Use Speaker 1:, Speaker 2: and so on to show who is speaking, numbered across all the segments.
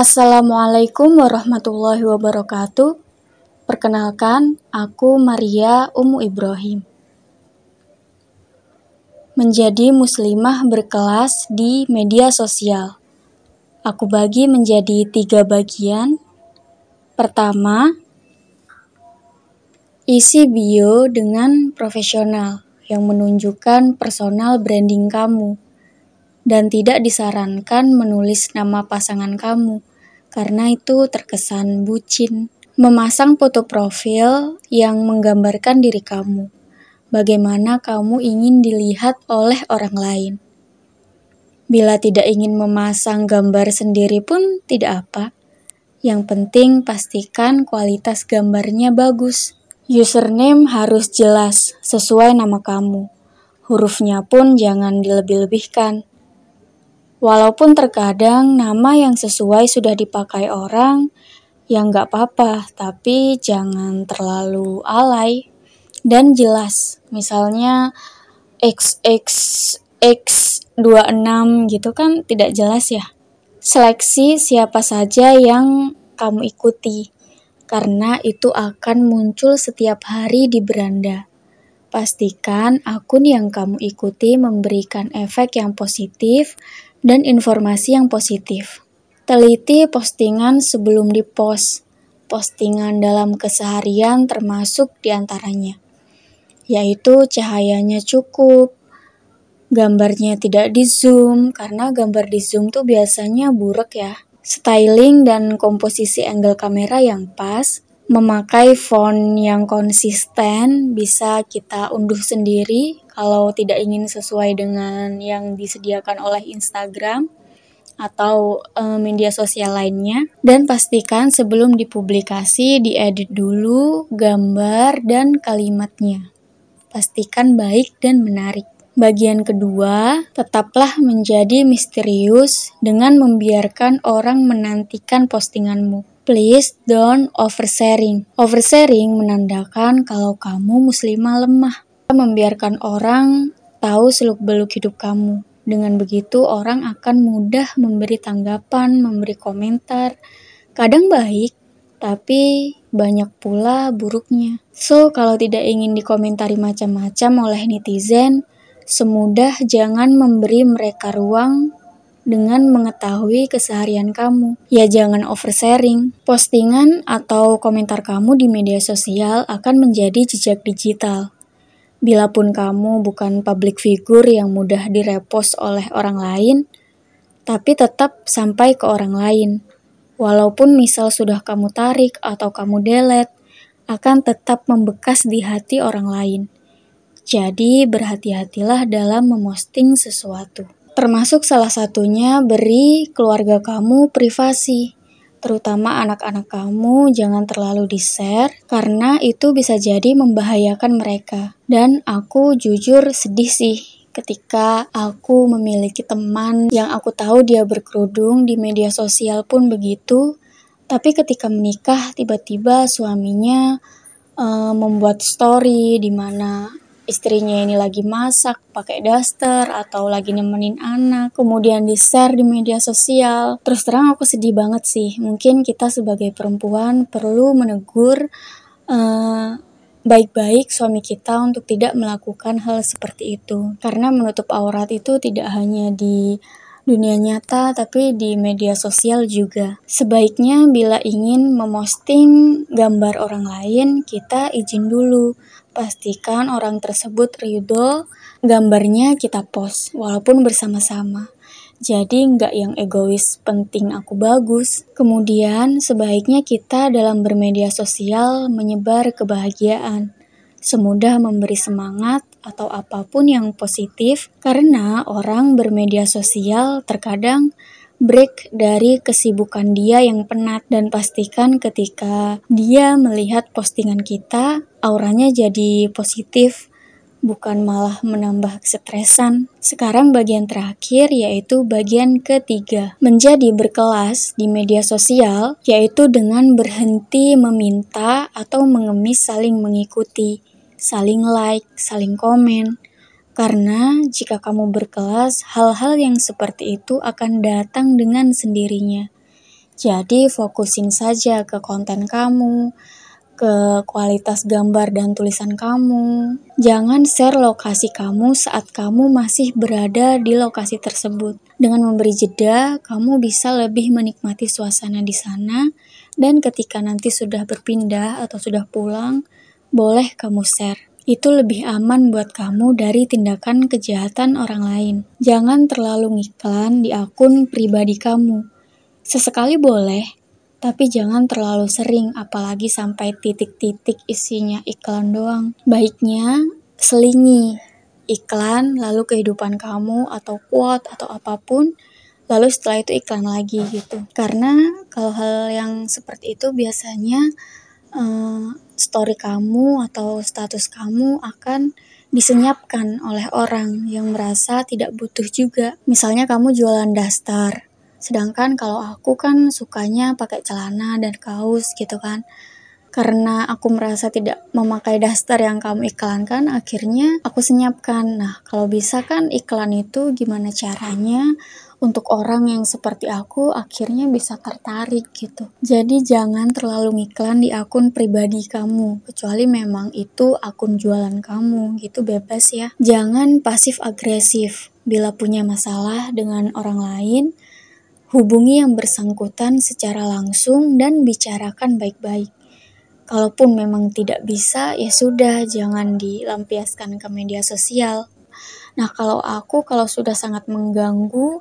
Speaker 1: Assalamualaikum warahmatullahi wabarakatuh. Perkenalkan, aku Maria Umu Ibrahim. Menjadi muslimah berkelas di media sosial. Aku bagi menjadi tiga bagian. Pertama, isi bio dengan profesional yang menunjukkan personal branding kamu dan tidak disarankan menulis nama pasangan kamu karena itu terkesan bucin. Memasang foto profil yang menggambarkan diri kamu, bagaimana kamu ingin dilihat oleh orang lain. Bila tidak ingin memasang gambar sendiri pun tidak apa. Yang penting pastikan kualitas gambarnya bagus. Username harus jelas sesuai nama kamu. Hurufnya pun jangan dilebih-lebihkan. Walaupun terkadang nama yang sesuai sudah dipakai orang, yang nggak apa-apa, tapi jangan terlalu alay dan jelas. Misalnya XXX26 gitu kan tidak jelas ya. Seleksi siapa saja yang kamu ikuti, karena itu akan muncul setiap hari di beranda. Pastikan akun yang kamu ikuti memberikan efek yang positif dan informasi yang positif. Teliti postingan sebelum dipost. Postingan dalam keseharian termasuk di antaranya, yaitu cahayanya cukup, gambarnya tidak di zoom, karena gambar di zoom tuh biasanya buruk ya. Styling dan komposisi angle kamera yang pas, memakai font yang konsisten, bisa kita unduh sendiri kalau tidak ingin sesuai dengan yang disediakan oleh Instagram atau e, media sosial lainnya dan pastikan sebelum dipublikasi diedit dulu gambar dan kalimatnya. Pastikan baik dan menarik. Bagian kedua, tetaplah menjadi misterius dengan membiarkan orang menantikan postinganmu. Please don't oversharing. Oversharing menandakan kalau kamu muslimah lemah membiarkan orang tahu seluk-beluk hidup kamu. Dengan begitu, orang akan mudah memberi tanggapan, memberi komentar. Kadang baik, tapi banyak pula buruknya. So, kalau tidak ingin dikomentari macam-macam oleh netizen, semudah jangan memberi mereka ruang dengan mengetahui keseharian kamu. Ya jangan oversharing. Postingan atau komentar kamu di media sosial akan menjadi jejak digital. Bila pun kamu bukan public figure yang mudah direpost oleh orang lain, tapi tetap sampai ke orang lain. Walaupun misal sudah kamu tarik atau kamu delete, akan tetap membekas di hati orang lain. Jadi berhati-hatilah dalam memosting sesuatu. Termasuk salah satunya beri keluarga kamu privasi terutama anak-anak kamu jangan terlalu di-share karena itu bisa jadi membahayakan mereka. Dan aku jujur sedih sih ketika aku memiliki teman yang aku tahu dia berkerudung di media sosial pun begitu, tapi ketika menikah tiba-tiba suaminya uh, membuat story di mana istrinya ini lagi masak pakai daster atau lagi nemenin anak, kemudian di-share di media sosial. Terus terang aku sedih banget sih. Mungkin kita sebagai perempuan perlu menegur uh, baik-baik suami kita untuk tidak melakukan hal seperti itu. Karena menutup aurat itu tidak hanya di dunia nyata tapi di media sosial juga. Sebaiknya bila ingin memosting gambar orang lain, kita izin dulu Pastikan orang tersebut ridho, gambarnya kita post, walaupun bersama-sama. Jadi nggak yang egois, penting aku bagus. Kemudian sebaiknya kita dalam bermedia sosial menyebar kebahagiaan. Semudah memberi semangat atau apa pun yang positif karena orang bermedia sosial terkadang break dari kesibukan dia yang penat dan pastikan ketika dia melihat postingan kita, auranya jadi positif, bukan malah menambah kesetresan. Sekarang bagian terakhir yaitu bagian ketiga, menjadi berkelas di media sosial yaitu dengan berhenti meminta atau mengemis saling mengikuti, saling like, saling komen, karena jika kamu berkelas, hal-hal yang seperti itu akan datang dengan sendirinya. Jadi fokusin saja ke konten kamu, ke kualitas gambar dan tulisan kamu. Jangan share lokasi kamu saat kamu masih berada di lokasi tersebut. Dengan memberi jeda, kamu bisa lebih menikmati suasana di sana dan ketika nanti sudah berpindah atau sudah pulang, boleh kamu share. Itu lebih aman buat kamu dari tindakan kejahatan orang lain. Jangan terlalu ngiklan di akun pribadi kamu. Sesekali boleh, tapi jangan terlalu sering, apalagi sampai titik-titik isinya iklan doang. Baiknya selingi iklan, lalu kehidupan kamu, atau quote, atau apa pun, lalu setelah itu iklan lagi gitu. Karena kalau hal yang seperti itu biasanya uh, story kamu atau status kamu akan disenyapkan oleh orang yang merasa tidak butuh juga. Misalnya kamu jualan daster, Sedangkan kalau aku kan sukanya pakai celana dan kaos gitu kan. Karena aku merasa tidak memakai daster yang kamu iklankan, akhirnya aku senyapkan. Nah, kalau bisa kan iklan itu gimana caranya untuk orang yang seperti aku akhirnya bisa tertarik gitu. Jadi jangan terlalu ngiklan di akun pribadi kamu, kecuali memang itu akun jualan kamu, gitu bebas ya. Jangan pasif agresif. Bila punya masalah dengan orang lain, Hubungi yang bersangkutan secara langsung dan bicarakan baik-baik. Kalaupun memang tidak bisa, ya sudah, jangan dilampiaskan ke media sosial. Nah, kalau aku, kalau sudah sangat mengganggu,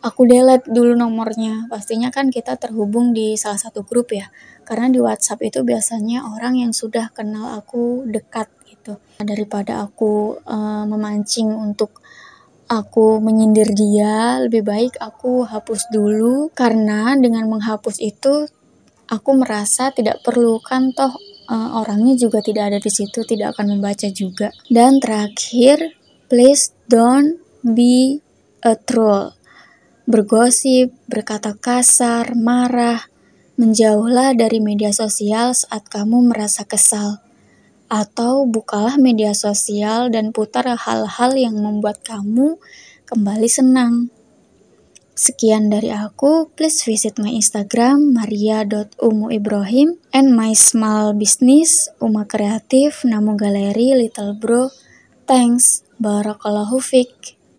Speaker 1: aku delete dulu nomornya. Pastinya kan kita terhubung di salah satu grup ya. Karena di WhatsApp itu biasanya orang yang sudah kenal aku dekat gitu. Daripada aku uh, memancing untuk aku menyindir dia, lebih baik aku hapus dulu karena dengan menghapus itu aku merasa tidak perlu kan toh uh, orangnya juga tidak ada di situ, tidak akan membaca juga. Dan terakhir, please don't be a troll. Bergosip, berkata kasar, marah, menjauhlah dari media sosial saat kamu merasa kesal atau bukalah media sosial dan putar hal-hal yang membuat kamu kembali senang. Sekian dari aku, please visit my Instagram maria.umuibrahim and my small business Uma Kreatif, Namo Galeri, Little Bro. Thanks, Barakallahu Fik.